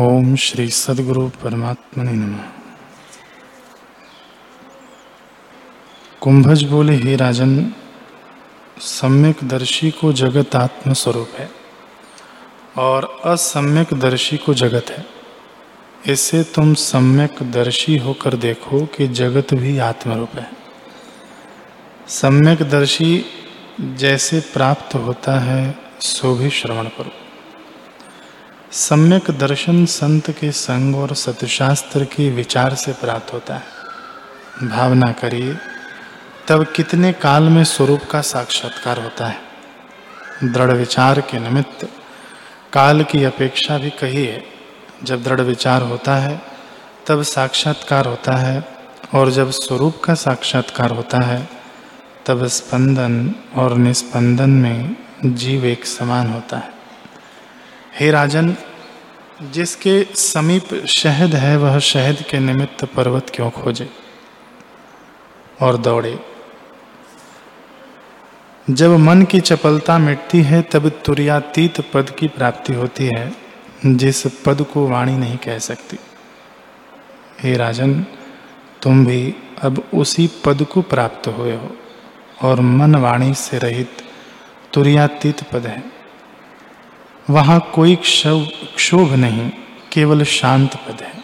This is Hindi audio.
ओम श्री सदगुरु परमात्मा ने नम। कुंभज बोले, हे राजन, सम्यक दर्शी को जगत आत्म स्वरूप है और असम्यक दर्शी को जगत है। इससे तुम सम्यक दर्शी होकर देखो कि जगत भी आत्मरूप है। सम्यक दर्शी जैसे प्राप्त होता है, सो भी श्रवण करो। सम्यक दर्शन संत के संग और सतशास्त्र के विचार से प्राप्त होता है। भावना करिए, तब कितने काल में स्वरूप का साक्षात्कार होता है? दृढ़ विचार के निमित्त काल की अपेक्षा भी कही है जब दृढ़ विचार होता है, तब साक्षात्कार होता है, और जब स्वरूप का साक्षात्कार होता है, तब स्पंदन और निस्पंदन में जीव एक समान होता है। हे राजन, जिसके समीप शहद है, वह शहद के निमित्त पर्वत क्यों खोजे? और दौड़े। जब मन की चपलता मिटती है, तब तुरैयातीत पद की प्राप्ति होती है, जिस पद को वाणी नहीं कह सकती। हे राजन, तुम भी अब उसी पद को प्राप्त हुए हो, और मन वाणी से रहित तुरैयातीत पद है। वहाँ कोई क्षोभ नहीं केवल शांत पद है।